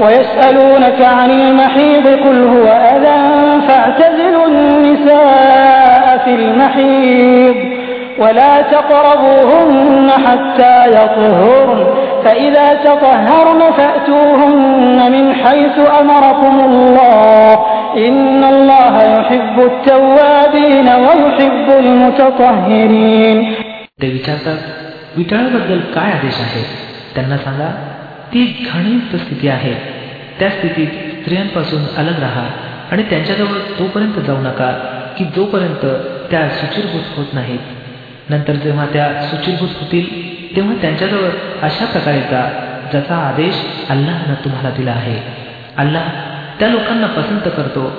ويسألونك عن المحيض قل هو أذى فاعتزلوا النساء في المحيض ولا تقربوهن حتى يطهرن فإذا تطهرن فأتوهن من حيث أمركم الله إن الله يحب التوابين ويحب المتطهرين ते विचारतात विटाळाबद्दल काय आदेश आहे त्यांना सांगा ती घाणयुक्त स्थिती आहे. त्या स्थितीत स्त्रियांपासून अलग राहा आणि त्यांच्याजवळ तोपर्यंत जाऊ नका की जोपर्यंत त्या सुचिरभूत होत नाहीत. नंतर जेव्हा त्या सुचिरभूत होतील तेव्हा त्यांच्याजवळ अशा प्रकारे जा ज्याचा आदेश अल्लाहनं तुम्हाला दिला आहे. अल्लाह त्या लोकांना पसंत करतो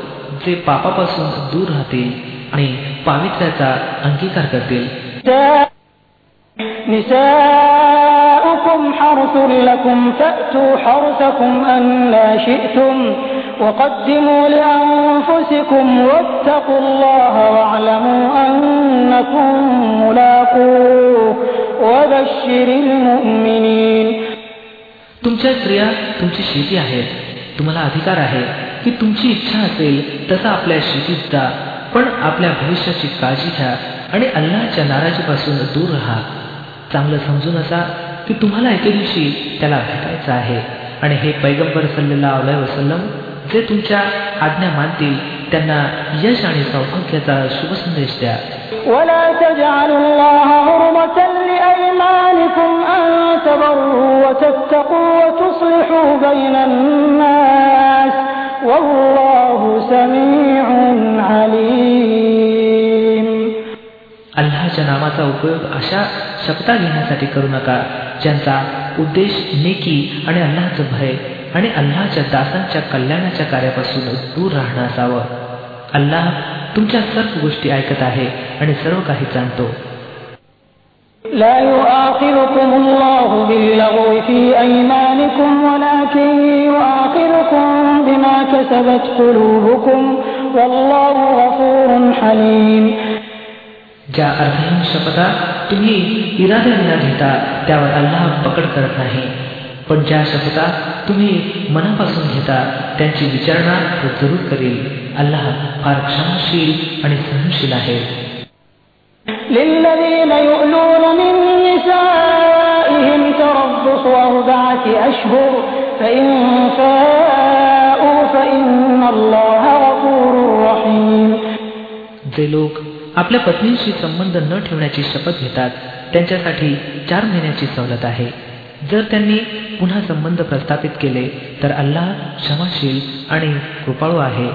जे पापापासून दूर राहतील आणि पावित्र्याचा अंगीकार करतील. نساؤكم حرث لكم فأتوا حرثكم أنا شئتم وقدموا لأنفسكم واتقوا الله واعلموا أنكم ملاقوه وبشر المؤمنين तुमच्या स्त्रिया तुमची शेती आहेत तुम्हाला अधिकार आहे की तुमची इच्छा असेल तसा आपल्या शेतीत जा पण आपल्या भविष्याची काळजी घ्या आणि अल्लाच्या नाराजीपासून दूर राहा चांगलं समजून असा की तुम्हाला एके दिवशी त्याला भेटायचं आहे आणि हे पैगंबर सल्लेला अलय वसलम जे तुमच्या आज्ञा मानतील त्यांना यश आणि सौभाग्याचा शुभ संदेश द्या ولا تجعلوا الله عرضة لأيمانكم أن تبروا وتتقوا وتصلحوا بين الناس والله سميع عليم अल्लाच्या नामाचा उपयोग अशा शपथा घेण्यासाठी करू नका ज्यांचा उद्देश नेकी आणि अल्लाचं भय आणि अल्लाच्या दासांच्या कल्याणाच्या कार्यापासून दूर राहणं असावं अल्लाह तुमच्या सर्व गोष्टी ऐकत आहे आणि सर्व काही जाणतो لا يؤاخذكم الله باللغو في أيمانكم ولكن يؤاخذكم بما كسبت قلوبكم والله غفور حليم ज्या अर्थहीन शपथा तुम्ही इराद्याविना घेता त्यावर अल्लाह पकड करत नाही पण ज्या शपथा तुम्ही मनापासून घेता त्यांची विचारणा तो जरूर करेल अल्लाह फार क्षमाशील आणि सहनशील आहे للذين يؤلون من نسائهم تربص أربعة أشهر فإن فاءوا فإن الله غفور رحيم जे लोक आपल्या पत्नीशी संबंध न ठेवण्याची शपथ घेतात. त्यांच्यासाठी चार महिन्याची सवलत आहे. जर त्यांनी पुन्हा संबंध प्रस्थापित केले तर अल्लाह क्षमाशील आणि कृपाळू आहे.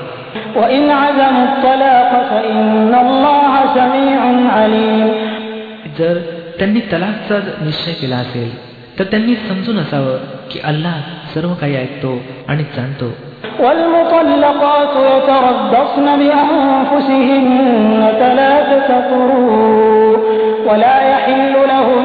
जर त्यांनी तलाकचा निश्चय केला असेल तर त्यांनी समजून असावं की अल्लाह सर्व काही ऐकतो आणि जाणतो. والمطلقات يتربصن بأنفسهن ثلاثة قروء ولا يحل لهن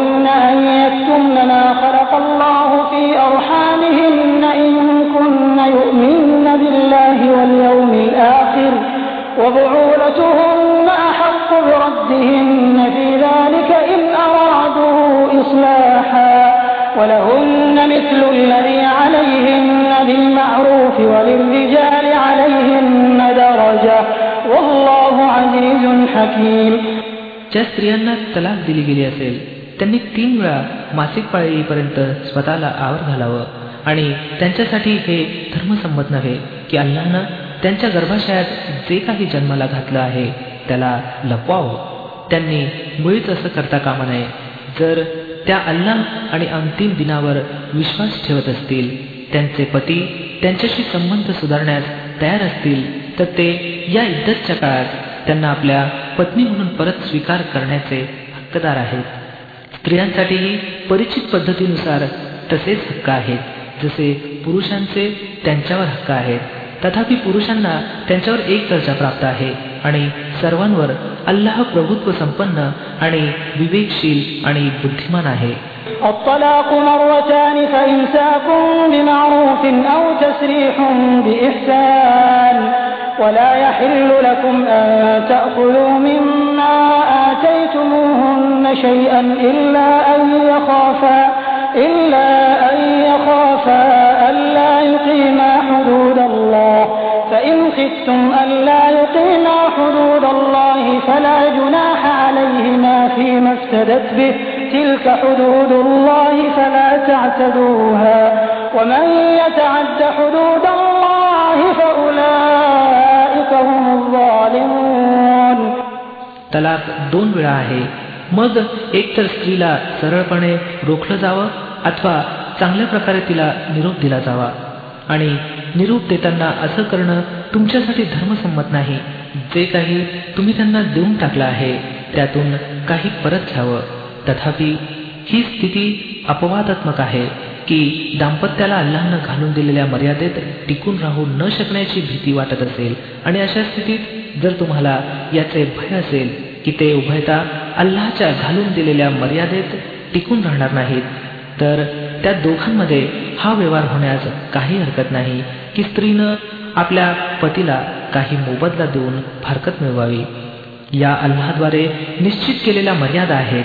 ज्या स्त्रियांना तलाक दिली गेली असेल त्यांनी तीन वेळा मासिक पाळीपर्यंत स्वतःला आवर घालावं. आणि त्यांच्यासाठी हे धर्मसंमत नव्हे की अल्लानं त्यांच्या गर्भाशयात जे काही जन्माला घातलं आहे त्याला लपवावं. त्यांनी मुळीच असं करता कामा नये. जर त्या अल्लाह आणि अंतिम दिनावर विश्वास ठेवत असतील त्यांचे पती त्यांच्याशी संबंध सुधारण्यास तयार असतील तर ते या इद्दतच्या काळात त्यांना आपल्या पत्नी म्हणून परत स्वीकार करण्याचे हक्कदार आहेत स्त्रियांसाठीही परिचित पद्धतीनुसार तसेच हक्क आहेत जसे पुरुषांचे त्यांच्यावर हक्क आहेत तथापि पुरुषांना त्यांच्यावर एक दर्जा प्राप्त आहे आणि सर्वांवर अल्लाह प्रभुत्व संपन्न आणि विवेकशील आणि बुद्धिमान आहे الطلاق ولا يحل لكم أن تأخذوا مما آتيتموهن شيئا إلا أن يخافا إلا أن يخافا ألا يقيما خفتم ألا يقيما حدود الله فلا جناح عليهما فيما افتدت به. تلك حدود الله فلا تعتدوها. ومن يتعد حدود الله فأولئك तलाक दोन वेळा आहे. मग एकतर स्त्रीला सरळपणे रोखलं जावं अथवा चांगल्या प्रकारे तिला निरोप दिला जावा. आणि निरोप देताना असं करणं तुमच्यासाठी धर्मसंमत नाही. जे काही तुम्ही त्यांना देऊन टाकलं आहे त्यातून काही परत घ्यावं. तथापि ही स्थिती अपवादात्मक आहे. की दाम्पत्याला अल्लानं घालून दिलेल्या मर्यादेत टिकून राहू न शकण्याची भीती वाटत असेल आणि अशा स्थितीत जर तुम्हाला याचे भय असेल की ते उभयता अल्लाच्या घालून दिलेल्या मर्यादेत टिकून राहणार नाहीत तर त्या दोघांमध्ये हा व्यवहार होण्यास काही हरकत नाही की स्त्रीनं आपल्या पतीला काही मोबदला देऊन फारकत मिळवावी. या अल्लाद्वारे निश्चित केलेल्या मर्यादा आहेत.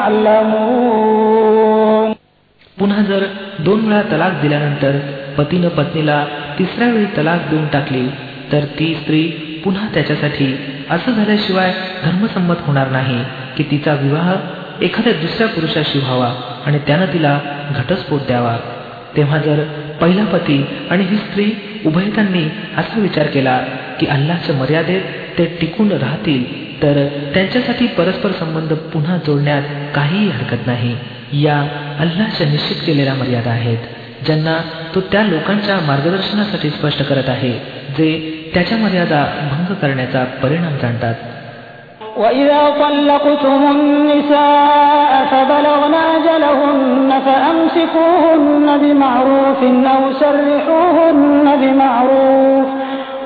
يعلمون पुन्हा जर दोन वेळा तलाक दिल्यानंतर पतीनं पत्नीला तिसऱ्या वेळी तलाक देऊन टाकली तर ती स्त्री पुन्हा त्याच्यासाठी असं झाल्याशिवाय धर्मसंमत होणार नाही की तिचा विवाह एखाद्या दुसऱ्या पुरुषाशी व्हावा आणि त्यानं तिला घटस्फोट द्यावा तेव्हा जर पहिला पती आणि ही स्त्री उभयतांनी असा विचार केला की अल्लाच्या मर्यादेत ते टिकून राहतील तर त्यांच्यासाठी परस्पर संबंध पुन्हा जोडण्यात काहीही हरकत नाही या अल्लाच्या निश्चित केलेल्या मर्यादा आहेत ज्यांना तो त्या लोकांच्या मार्गदर्शनासाठी स्पष्ट करत आहे जे त्याच्या मर्यादा भंग करण्याचा परिणाम जाणतात وإذا طلقتم النساء فبلغن أجلهن فأمسكوهن بمعروف أو سرحوهن بمعروف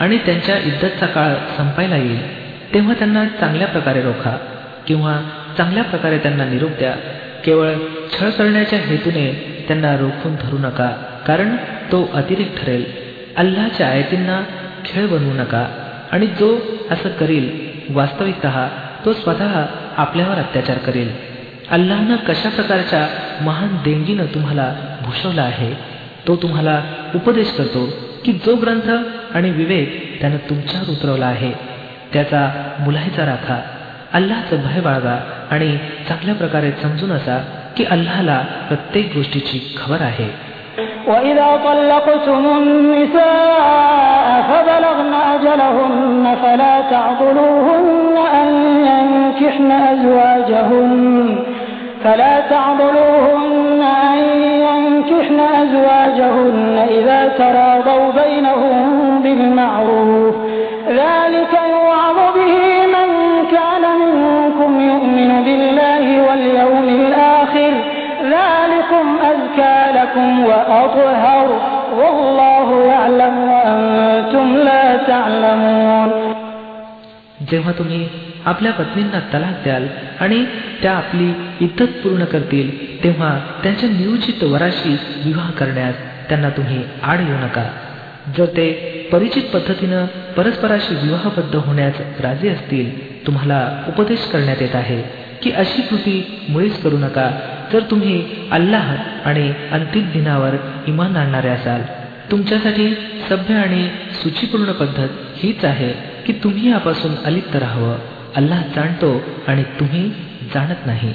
आणि त्यांच्या इद्दतचा काळ संपायला येईल. तेव्हा त्यांना चांगल्या प्रकारे रोखा किंवा चांगल्या प्रकारे त्यांना निरोप द्या. केवळ छळ करण्याच्या हेतूने त्यांना रोखून धरू नका कारण तो अतिरिक्त ठरेल. अल्लाच्या आयतींना खेळ बनवू नका आणि जो असं करील वास्तविकत तो स्वतः आपल्यावर अत्याचार करेल. अल्लानं कशा प्रकारच्या महान देणगीनं तुम्हाला भूषवला आहे तो तुम्हाला उपदेश करतो की जो ग्रंथ आणि विवेक त्यानं तुमच्यावर उतरवला आहे त्याचा मुलाहिजा राखा अल्लाचं भय बाळगा आणि चांगल्या प्रकारे समजून असा की अल्लाला प्रत्येक गोष्टीची खबर आहे وإذا طلقتم النساء فبلغن أجلهن فلا تعضلوهن أن ينكحن أزواجهن فلا تعضلوهن أن ينكحن أزواجهن إذا تراضوا بينهم بالمعروف ذلك يوعظ به من كان منكم يؤمن بالله واليوم الآخر ذلكم أزكى لكم وأطهر والله يعلم وأنتم لا تعلمون जेव्हा तुम्ही आपल्या पत्नींना तलाक द्याल आणि त्या आपली इद्दत पूर्ण करतील तेव्हा त्यांच्या नियोजित वराशी विवाह करण्यास त्यांना तुम्ही आड येऊ नका. जर ते परिचित पद्धतीनं परस्पराशी विवाहबद्ध होण्यास राजी असतील तुम्हाला उपदेश करण्यात येत आहे की अशी कृती मुळीच करू नका. जर तुम्ही अल्लाह आणि अंतिम दिनावर इमान आणणारे असाल तुमच्यासाठी सभ्य आणि सूचीपूर्ण पद्धत हीच आहे की तुम्ही यापासून अलिप्त राहावं. अल्लाह जाणतो आणि तुम्ही जाणत नाही.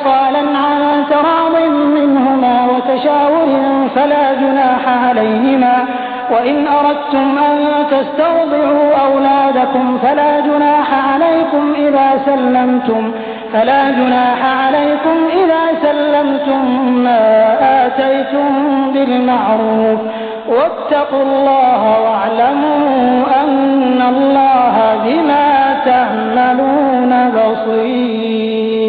فصالا عن تراض منهما وتشاور فلا جناح عليهما. وإن أردتم أن تستوضعوا أولادكم فلا جناح عليكم إذا سلمتم فلا جناح عليكم إذا سلمتم ما آتيتم بالمعروف. واتقوا الله واعلموا أن الله بما تعملون بصير.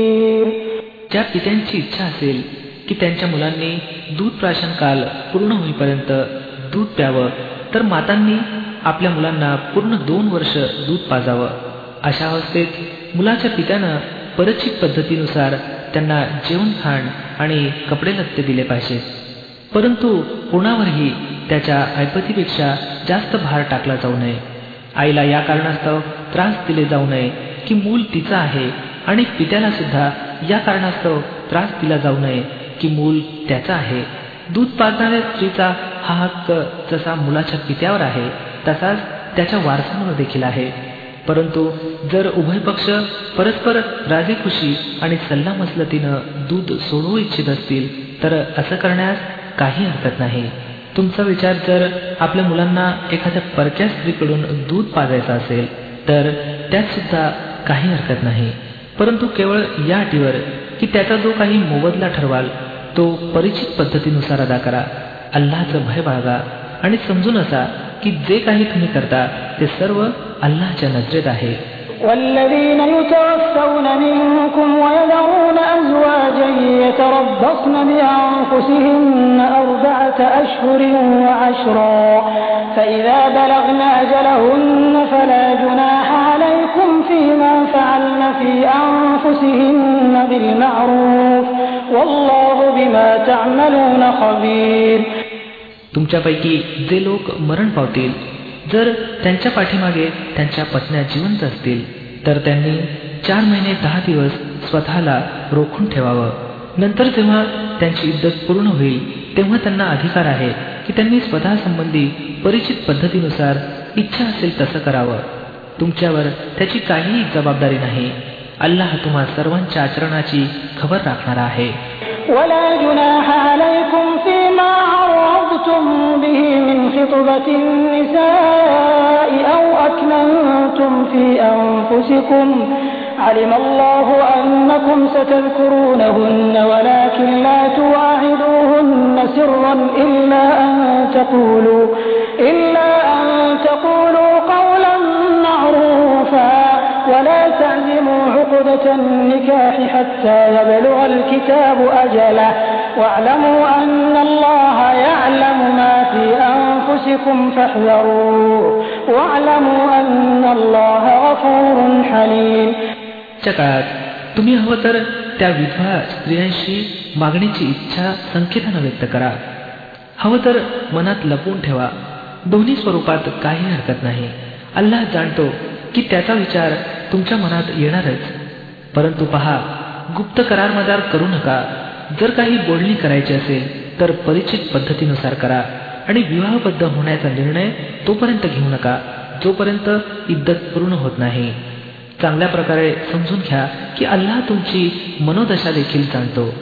ज्या पित्यांची इच्छा असेल की त्यांच्या मुलांनी दूध प्राशन काल पूर्ण होईपर्यंत दूध प्यावं तर मातांनी आपल्या मुलांना पूर्ण दोन वर्ष दूध पाजावं. अशा अवस्थेत मुलाच्या पित्यानं परिचित पद्धतीनुसार त्यांना जेवण खाण आणि कपडे लत्ते दिले पाहिजेत परंतु कोणावरही त्याच्या ऐपतीपेक्षा जास्त भार टाकला जाऊ नये. आईला या कारणास्तव त्रास दिले जाऊ नये की मूल तिचं आहे आणि पित्याला सुद्धा या कारणास्तव त्रास दिला जाऊ नये की मूल त्याचा आहे. दूध पाजणाऱ्या स्त्रीचा हा हक्क जसा मुलाच्या पित्यावर आहे तसाच त्याच्या वारसांवर देखील आहे. परंतु जर उभय पक्ष परस्पर राजी खुशी आणि सल्लामसलतीनं दूध सोडवू इच्छित असतील तर असं करण्यास काही हरकत नाही. तुमचा विचार जर आपल्या मुलांना एखाद्या परक्या स्त्रीकडून दूध पाजायचं असेल तर त्यात सुद्धा काही हरकत नाही. परंतु केवळ या अटीवर की त्याचा जो काही मोबदला ठरवाल तो परिचित पद्धतीनुसार अदा करा अल्लाचं भय बाळगा आणि समजून असा की जे काही तुम्ही करता ते सर्व अल्लाच्या नजरेत आहे والذين يتوفون منكم ويذرون أزواجا يتربصن بأنفسهن أربعة أشهر وعشرا فإذا بلغن أجلهن فلا جناح عليكم فيما فعلن في أنفسهن بالمعروف والله بما تعملون خبير तुमच्यापैकी जे लोक मरण पावतील जर त्यांच्या पाठीमागे त्यांच्या पत्न्या जिवंत असतील तर त्यांनी चार महिने दहा दिवस स्वतःला रोखून ठेवावं नंतर जेव्हा त्यांची इद्दत पूर्ण होईल तेव्हा त्यांना अधिकार आहे की त्यांनी स्वतः संबंधी परिचित पद्धतीनुसार इच्छा असेल तसं करावं तुमच्यावर त्याची काहीही जबाबदारी नाही अल्लाह तुम्हा सर्वांच्या आचरणाची खबर राखणारा आहे ولا جناح عليكم فيما عرضتم به من خطبة النساء أو أكننتم في أنفسكم علم الله أنكم ستذكرونهن ولكن لا تواعدوهن سرا إلا أن تقولوا إلا أن تقولوا قولا معروفا ولا تعزموا عقدة النكاح حتى يبلغ الكتاب أجله واعلموا أن الله يعلم ما في أنفسكم فاحذروه واعلموا أن الله غفور حليم च्या काळात तुम्ही हवं तर त्या विधवा स्त्रियांशी मागणीची इच्छा संकेतानं व्यक्त करा हवं तर मनात लपवून ठेवा दोन्ही स्वरूपात काही हरकत नाही अल्लाह जाणतो की त्याचा विचार तुमच्या मनात येणारच. परंतु पहा गुप्त करारमदार करू नका. जर काही बोलणी करायची असेल तर परिचित पद्धतीनुसार करा आणि विवाहबद्ध होण्याचा निर्णय तोपर्यंत घेऊ नका. जोपर्यंत इद्दत पूर्ण होत नाही. चांगल्या प्रकारे समजून घ्या की अल्लाह तुमची मनोदशा देखील जाणतो.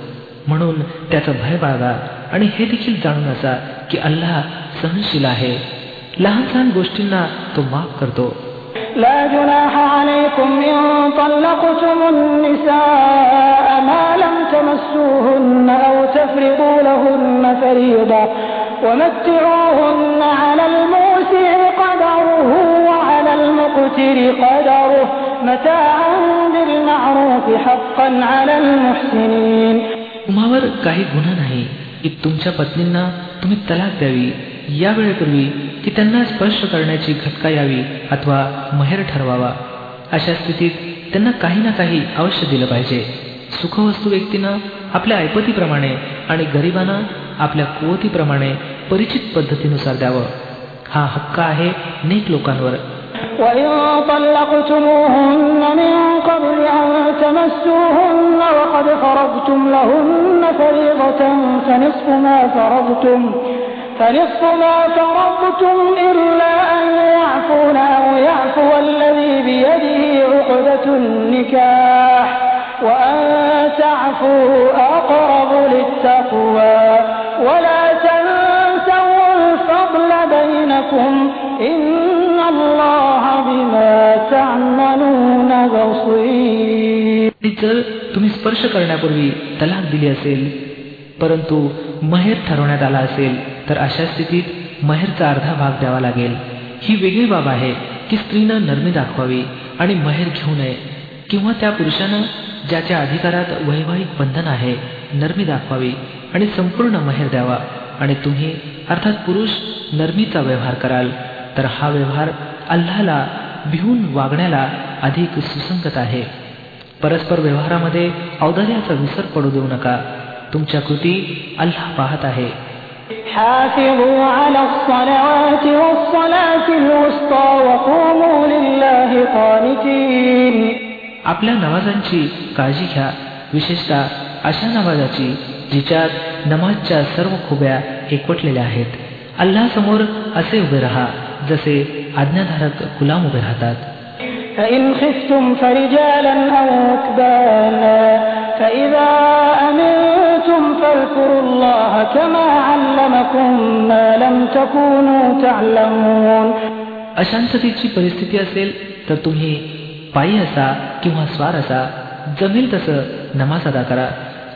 म्हणून त्याचं भय बाळगा आणि हे देखील जाणून असा की अल्लाह सहनशील आहे. लहान लहान गोष्टींना तो माफ करतो لا جناح عليكم إن طلقتم النساء ما لم تمسوهن أو تفرضوا لهن فريضة ومتعوهن على الموسع قدره وعلى المقتر قدره متاعا بالمعروف حقا على المحسنين तुम्हावर काही गुन्हा नाही की तुमच्या पत्नींना तुम्ही तलाक द्यावी या वेळेपूर्वी की त्यांना स्पर्श करण्याची घटका यावी अथवा महेर ठरवावा अशा स्थितीत त्यांना काही ना काही अवश्य दिलं पाहिजे सुखवस्तू व्यक्तीनं आपल्या ऐपतीप्रमाणे आणि गरिबांना आपल्या कुवतीप्रमाणे परिचित पद्धतीनुसार द्यावं हा हक्क आहे नेक लोकांवर وإن طلقتموهن من قبل أن تمسوهن وقد فرضتم لهن فريضة فنصف ما فرضتم فنصف ما فرضتم إلا أن يعفون أو يعفو الذي بيده عقدة النكاح وأن تعفوا أقرب للتقوى ولا تنسوا الفضل بينكم إن الله بما تعملون بصير जर तुम्ही स्पर्श करण्यापूर्वी तलाक दिली असेल परंतु महेर ठरवण्यात आला असेल तर अशा स्थितीत महेरचा अर्धा भाग द्यावा लागेल. ही वेगळी बाब आहे की स्त्रीनं नरमी दाखवावी आणि महेर घेऊ नये किंवा त्या पुरुषानं ज्याच्या अधिकारात वैवाहिक बंधन आहे नरमी दाखवावी आणि संपूर्ण महेर द्यावा. आणि तुम्ही अर्थात पुरुष नरमीचा व्यवहार कराल. तर हा व्यवहार अल्लाला भिवून वागण्याला अधिक सुसंगत आहे. परस्पर व्यवहारामध्ये औदार्याचा विसर पडू देऊ नका. तुमच्या कृती अल्लाह पाहत आहे. حافظوا على الصلوات والصلاة الوسطى وقوموا لله قانتين आपल्या नमाजांची काळजी घ्या विशेषतः अशा नमाजाची जिच्यात नमाजच्या सर्व खुब्या एकवटलेल्या आहेत अल्लासमोर असे उभे राहा जसे आज्ञाधारक गुलाम उभे राहतात فإن خفتم فرجالا أو ركبانا فإذا أمنتم فاذكروا الله كما علمكم ما لم تكونوا تعلمون अशांततेची परिस्थिती असेल तर तुम्ही पायी असा किंवा स्वार असा जमेल तसं नमाज अदा करा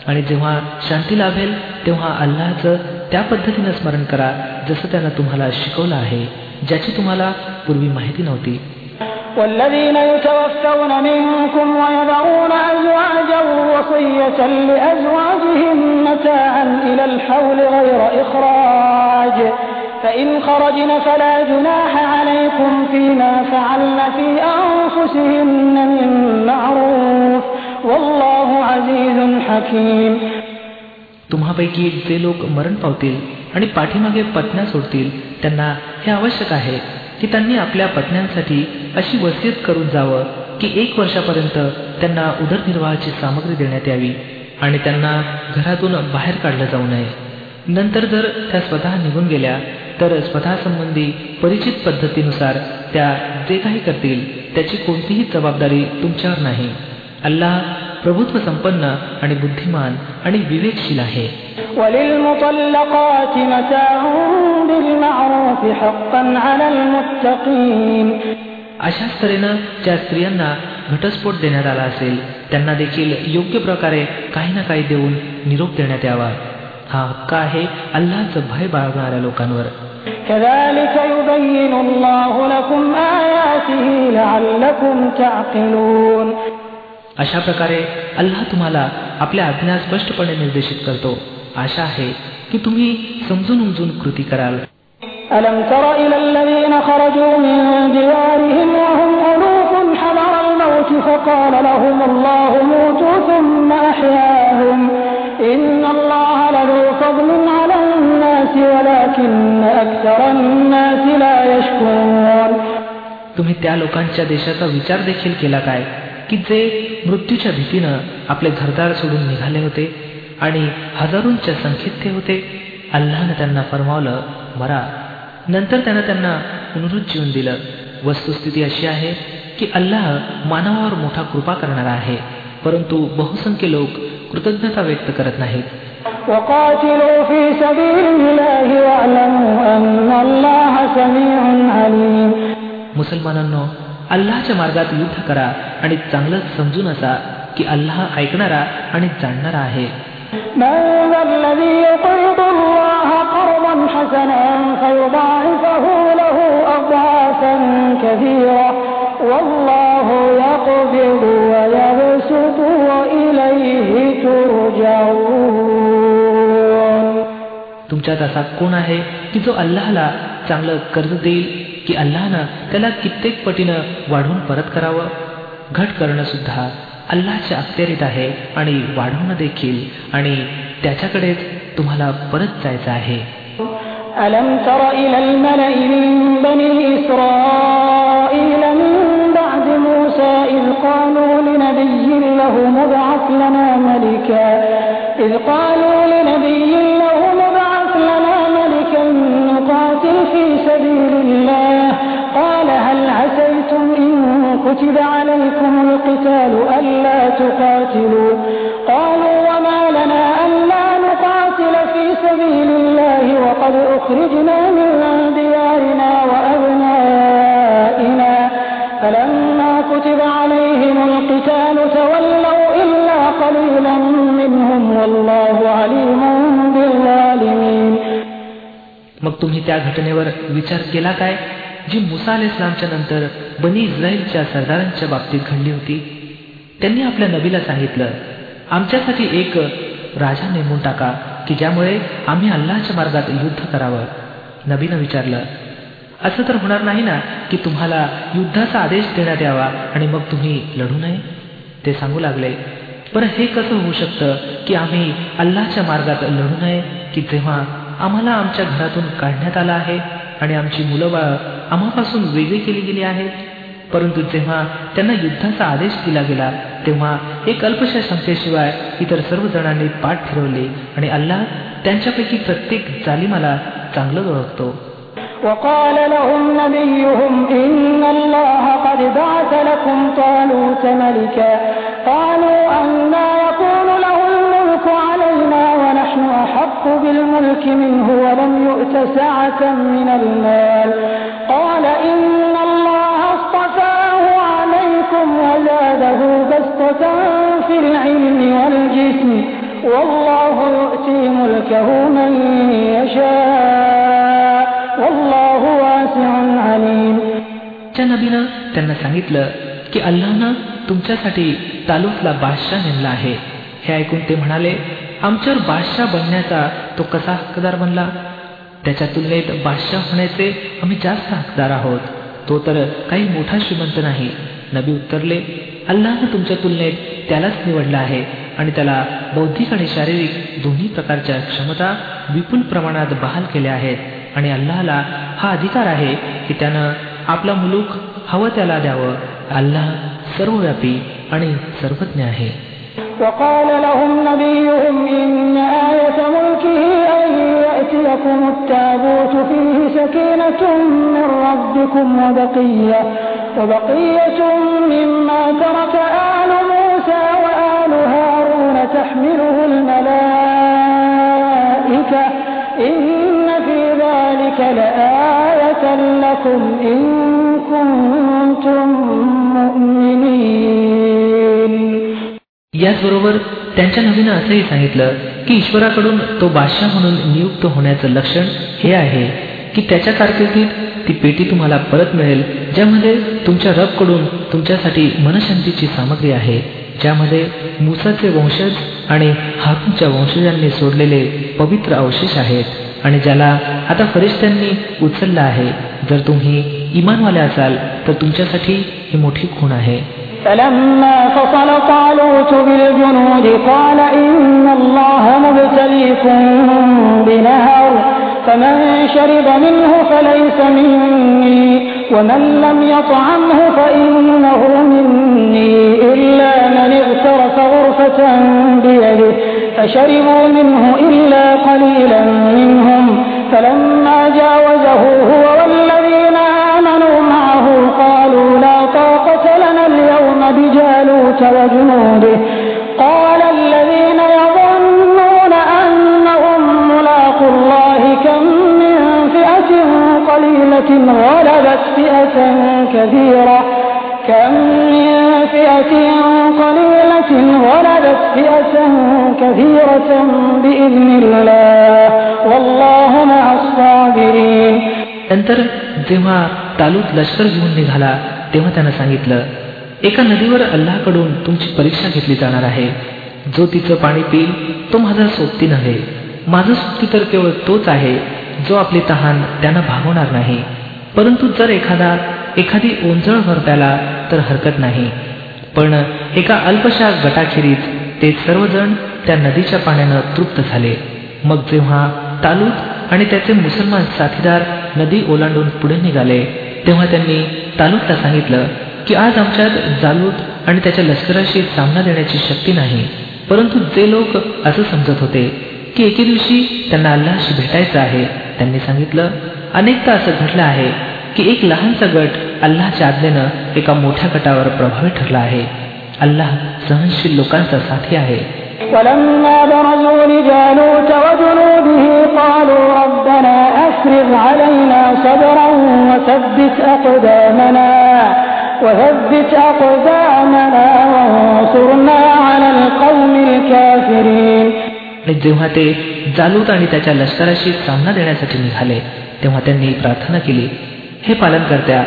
आणि जेव्हा शांती लाभेल तेव्हा अल्लाचं त्या पद्धतीनं स्मरण करा जसं त्यानं तुम्हाला शिकवलं आहे ज्याची तुम्हाला पूर्वी माहिती नव्हती والذين يتوفون منكم ويذرون أزواجا وصية لأزواجهم متاعا إلى الحول غير إخراج فإن خرجن فلا جناح عليكم فيما فعلن في أنفسهن من معروف والله عزيز حكيم तुम्हापैकी जे लोक मरण पावतील आणि पाठीमागे पत्न्या सोडतील त्यांना हे आवश्यक आहे की त्यांनी आपल्या पत्न्यांसाठी अशी वसियत करून जावं की एक वर्षापर्यंत त्यांना उदरनिर्वाहाची सामग्री देण्यात यावी आणि त्यांना घरातून बाहेर काढलं जाऊ नये. नंतर जर त्या स्वतः निघून गेल्या तर स्वतःसंबंधी परिचित पद्धतीनुसार त्या जे काही करतील त्याची कोणतीही जबाबदारी तुमच्यावर नाही. अल्लाह प्रभुत्व संपन्न आणि बुद्धिमान आणि विवेकशील आहे. بالمعروف حقا على المتقين अशाच तऱ्हेनं ज्या स्त्रियांना घटस्फोट देण्यात आला असेल त्यांना देखील योग्य प्रकारे काही ना काही देऊन निरोप देण्यात यावा हा हक्क आहे अल्लाचं भय बाळगणाऱ्या लोकांवर كذلك يبين الله لكم آياته لعلكم تعقلون अशा प्रकारे अल्लाह तुम्हाला आपल्या आज्ञा स्पष्टपणे निर्देशित करतो आशा आहे की तुम्ही समजून उमजून कृती कराल ألم تر إلى الذين خرجوا من ديارهم وهم ألوف حذر الموت فقال لهم الله موتوا ثم أحياهم إن الله لذو فضل على الناس ولكن أكثر الناس لا يشكرون तुम्ही त्या लोकांच्या देशाचा विचार देखील केला काय की जे मृत्यूच्या भीतीनं आपले घरदार सोडून निघाले होते आणि हजारोंच्या संख्येत ते होते. अल्लानं त्यांना फरमावलं मरा. नंतर त्यानं त्यांना पुनरुज्जीवन दिलं. वस्तुस्थिती अशी आहे की अल्लाह मानवावर मोठा कृपा करणारा आहे परंतु बहुसंख्य लोक कृतज्ञता व्यक्त करत नाहीत. मुसलमानांनो अल्लाच्या मार्गात युद्ध करा आणि चांगलंच समजून असा की अल्लाह ऐकणारा आणि जाणणारा आहे. من ذا الذي يقرض الله قرضا حسنا فيضاعفه له أضعافا كثيرة والله يقبض ويبسط وإليه ترجعون तुमच्यात असा कोण आहे की जो अल्लाहला चांगलं कर्ज देईल की अल्लाहनं त्याला कित्येक पटीनं वाढवून परत करावं घट करणं सुद्धा अल्लाच्या अखत्यारीत आहे आणि वाढवणं देखील आणि त्याच्याकडेच तुम्हाला परत जायचं आहे ألم تر إلى الملأ من بني إسرائيل من بعد موسى إذ قالوا لنبي له مبعث لنا ملكا إذ قالوا لنبي كتب عليكم القتال ألا تقاتلوا قالوا وما لنا ألا نقاتل في سبيل الله وقد أخرجنا من ديارنا وأبنائنا فلما كتب عليهم القتال تولوا إلا قليلا منهم والله عليم بالظالمين मग तुम्ही त्या घटनेवर विचार केला काय जी मुसा अल इस्लामच्या नंतर बनी इस्रायलच्या सरदारांच्या बाबतीत घडली होती त्यांनी आपल्या नबीला सांगितलं आमच्यासाठी एक राजा नेमून टाका की ज्यामुळे आम्ही अल्लाच्या मार्गात युद्ध करावं. नबीनं विचारलं असं तर होणार नाही ना की तुम्हाला युद्धाचा आदेश देण्यात यावा आणि मग तुम्ही लढू नये? ते सांगू लागले बरं हे कसं होऊ शकतं की आम्ही अल्लाच्या मार्गात लढू नये की जेव्हा आम्हाला आमच्या घरातून काढण्यात आलं आहे आणि आमची मुलं बाळ आम्हापासून वेगळी केली गेली आहेत परंतु जेव्हा त्यांना युद्धाचा आदेश दिला गेला तेव्हा एक अल्पशा शंकेशिवाय इतर सर्व जणांनी पाठ फिरवले आणि अल्लाह त्यांच्यापैकी प्रत्येक जालिमाला चांगलं ओळखतो وقال لهم نبيهم إن الله قد بعث لكم طالوت ملكا قالوا أنا يكون له الملك علينا ونحن أحق بالملك منه ولم يؤت سعة من المال قال إن الله اصطفاه عليكم وزاده بسطة في العلم والجسم والله يؤتي ملكه من يشاء والله واسع عليم च्या नबीनं त्यांना सांगितलं की अल्लानं तुमच्यासाठी तालुकला बादशाह नेमला आहे हे ऐकून ते म्हणाले आमच्यावर बादशाह बनण्याचा तो कसा हक्कदार बनला त्याच्या तुलनेत बादशाह होण्याचे आम्ही जास्त हकदार आहोत. तो तर काही मोठा श्रीमंत नाही. नबी उत्तरले अल्लानं तुमच्या तुलनेत त्यालाच निवडला आहे आणि त्याला बौद्धिक आणि शारीरिक दोन्ही प्रकारच्या क्षमता विपुल प्रमाणात बहाल केल्या आहेत आणि अल्लाहला हा अधिकार आहे की त्यानं आपला मुलूक हवं त्याला द्यावं. अल्लाह सर्वव्यापी आणि सर्वज्ञ आहे. وقال لهم نبيهم إن آية ملكه أن يأتيكم التابوت فيه سكينة من ربكم وبقية وبقية مما ترك آل موسى وآل هارون تحمله الملائكة إن في ذلك لآية لكم إن كنتم مؤمنين याचबरोबर त्यांच्या नवीनं असंही सांगितलं की ईश्वराकडून तो बादशाह म्हणून नियुक्त होण्याचं लक्षण हे आहे की त्याच्या कारकिर्दीत ती पेटी तुम्हाला परत मिळेल ज्यामध्ये तुमच्या रबकडून तुमच्यासाठी मनशांतीची सामग्री आहे ज्यामध्ये मुसाचे वंशज आणि हारूनच्या वंशजांनी सोडलेले पवित्र अवशेष आहेत आणि ज्याला आता फरिश्त्यांनी उचलला आहे. जर तुम्ही इमानवाले असाल तर तुमच्यासाठी ही मोठी खूण आहे. فلما فصل طالوت بالجنود قال إن الله مبتليكم بنهر فمن شرب منه فليس مني ومن لم يطعمه فإنه مني إلا من اغترف غرفة بيده فشربوا منه إلا قليلا منهم فلما جاوزه هو والذين بجالوت وجنوده قال الذين يظنون أنهم ملاقوا الله كم من فئة قليلة غلبت فئة كثيرة كم من فئة قليلة غلبت فئة كثيرة بإذن الله والله مع الصابرين नंतर जेव्हा तालूत लष्कर घेऊन निघाला तेव्हा त्यानं सांगितलं एका नदीवर अल्लाकडून तुमची परीक्षा घेतली जाणार आहे. जो तिचं पाणी पिईल तो माझा सोबती नव्हे. माझं सोबती तर केवळ तोच आहे जो आपली तहान त्यानं भागवणार नाही. परंतु जर एखादा एखादी ओंजळ भर तर हरकत नाही. पण एका अल्पशा गटाखेरीज ते सर्वजण त्या नदीच्या पाण्यानं तृप्त झाले. मग जेव्हा तालुक आणि त्याचे मुसलमान साथीदार नदी ओलांडून पुढे निघाले तेव्हा त्यांनी तालुकला सांगितलं की आज आमच्यात जालूत आणि त्याच्या लष्कराशी सामना देण्याची शक्ती नाही परंतु जे लोक असं समजत होते की एके दिवशी त्यांना अल्लाशी भेटायचं आहे त्यांनी सांगितलं अनेकदा असं घडलं आहे की एक लहानसा गट अल्लाच्या आज्ञेनं एका मोठ्या गटावर प्रभावी ठरला आहे अल्लाह सहनशील लोकांचा साथी आहे ولما برزوا لجالوت وجنوده قالوا ربنا أفرغ علينا صبرا وثبت أقدامنا وثبت أقدامنا وانصرنا على القوم الكافرين जेव्हा ते जालूत आणि त्याच्या लष्कराशी सामना देण्यासाठी निघाले तेव्हा त्यांनी प्रार्थना केली हे पालन करत्या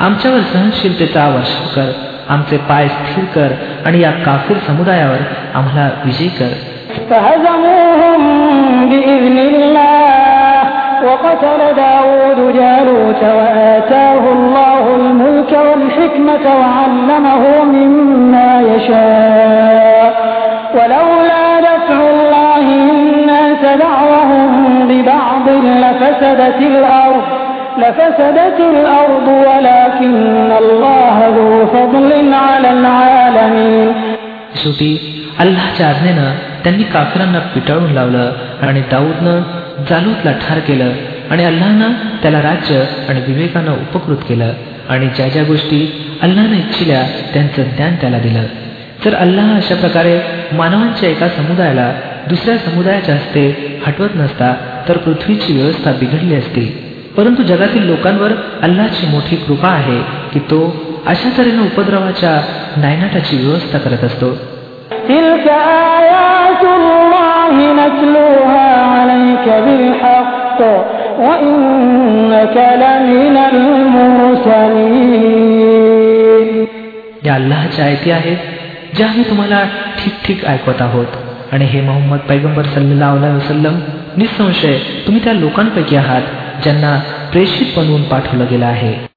आमच्यावर सहनशीलतेचा वर्षाव कर आमचे पाय स्थिर कर आणि या काफीर समुदायावर आम्हाला विजयी कर وقتل داود جالوت وآتاه الله الملك والحكمة وعلمه مما يشاء ولولا دفع الله الناس بعضهم ببعض لفسدت الأرض لفسدت الأرض ولكن الله ذو فضل على العالمين शेवटी अल्लाच्या आज्ञेनं त्यांनी काफिरांना पिटाळून लावलं आणि दाऊदनं जालूतला ठार केलं आणि अल्लानं त्याला राज्य आणि विवेकानं उपकृत केलं. आणि ज्या ज्या गोष्टी अल्लानं इच्छिल्या त्यांचं ज्ञान त्याला दिलं. तर अल्लाह अशा प्रकारे मानवांच्या एका समुदायाला दुसऱ्या समुदायाच्या हस्ते हटवत नसता तर पृथ्वीची व्यवस्था बिघडली असती. परंतु जगातील लोकांवर अल्लाची मोठी कृपा आहे की तो अशा तऱ्हेने उपद्रवाच्या नायनाटाची व्यवस्था करत असतो. या अल्लाच्या आयती आहेत ज्या आम्ही तुम्हाला ठीक ठीक ऐकवत आहोत. आणि हे मोहम्मद पैगंबर सल्लेला वसलम निसंशय तुम्ही त्या लोकांपैकी आहात ज्यांना प्रेषित बनवून पाठवलं गेलं आहे.